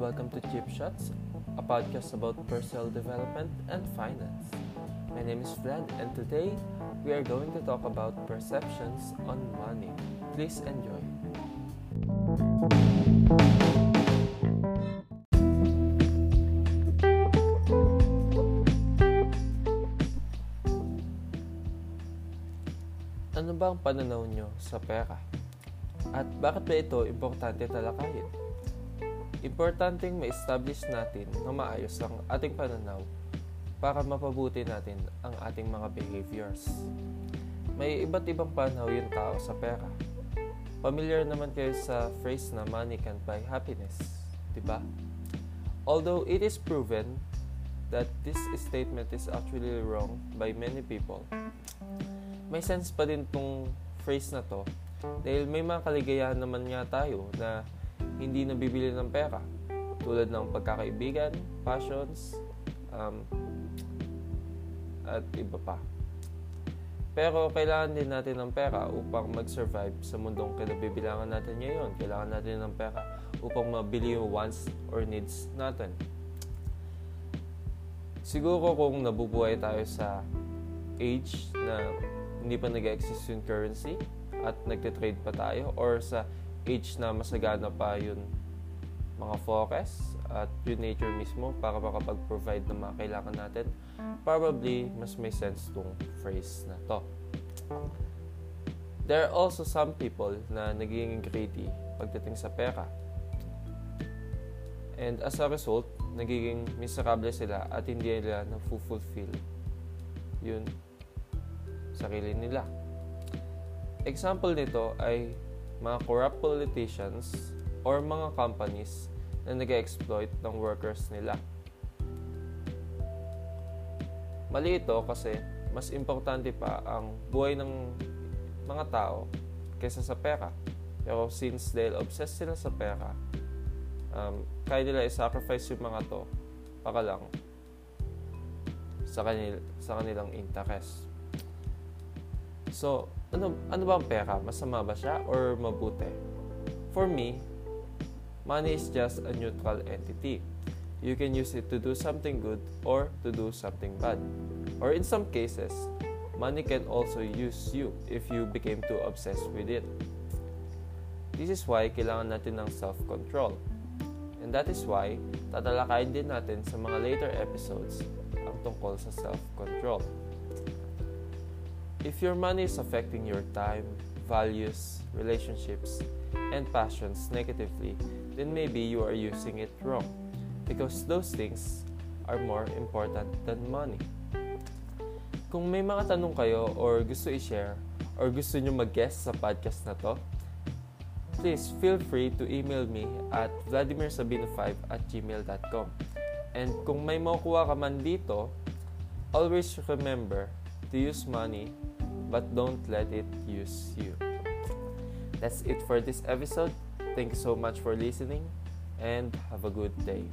welcome to Chip Shots, a podcast about personal development and finance. My name is Vlad, and today we are going to talk about perceptions on money. Please enjoy. Ano ba ang pananaw nyo sa pera? At bakit ba ito importante talakayin? Importanteng ma-establish natin na maayos ang ating pananaw para mapabuti natin ang ating mga behaviors. May iba't ibang pananaw yung tao sa pera. Familiar naman kayo sa phrase na money can buy happiness, di ba? Although it is proven that this statement is actually wrong by many people, may sense pa din tong phrase na to dahil may mga kaligayahan naman nga tayo na hindi nabibili ng pera. Tulad ng pagkakaibigan, passions, um, at iba pa. Pero kailangan din natin ng pera upang mag-survive sa mundong kinabibilangan natin ngayon. Kailangan natin ng pera upang mabili yung wants or needs natin. Siguro kung nabubuhay tayo sa age na hindi pa nag-exist yung currency at nagtitrade pa tayo or sa age na masagana pa yun mga focus at yung nature mismo para makapag-provide ng mga kailangan natin, probably mas may sense tong phrase na to. There are also some people na nagiging greedy pagdating sa pera. And as a result, nagiging miserable sila at hindi nila na-fulfill yun sarili nila. Example nito ay mga corrupt politicians or mga companies na nag exploit ng workers nila. Mali ito kasi mas importante pa ang buhay ng mga tao kaysa sa pera. Pero since dahil obsessed sila sa pera, um, kaya nila i-sacrifice yung mga to para lang sa, kanil, sa kanilang interest. So, ano, ano ba ang pera? Masama ba siya or mabuti? For me, money is just a neutral entity. You can use it to do something good or to do something bad. Or in some cases, money can also use you if you became too obsessed with it. This is why kailangan natin ng self-control. And that is why tatalakayin din natin sa mga later episodes ang tungkol sa self-control. If your money is affecting your time, values, relationships, and passions negatively, then maybe you are using it wrong because those things are more important than money. Kung may mga tanong kayo or gusto i-share or gusto nyo mag-guest sa podcast na to, please feel free to email me at vladimirsabino5 at gmail.com. And kung may makukuha ka man dito, always remember to use money but don't let it use you. That's it for this episode. Thank you so much for listening and have a good day.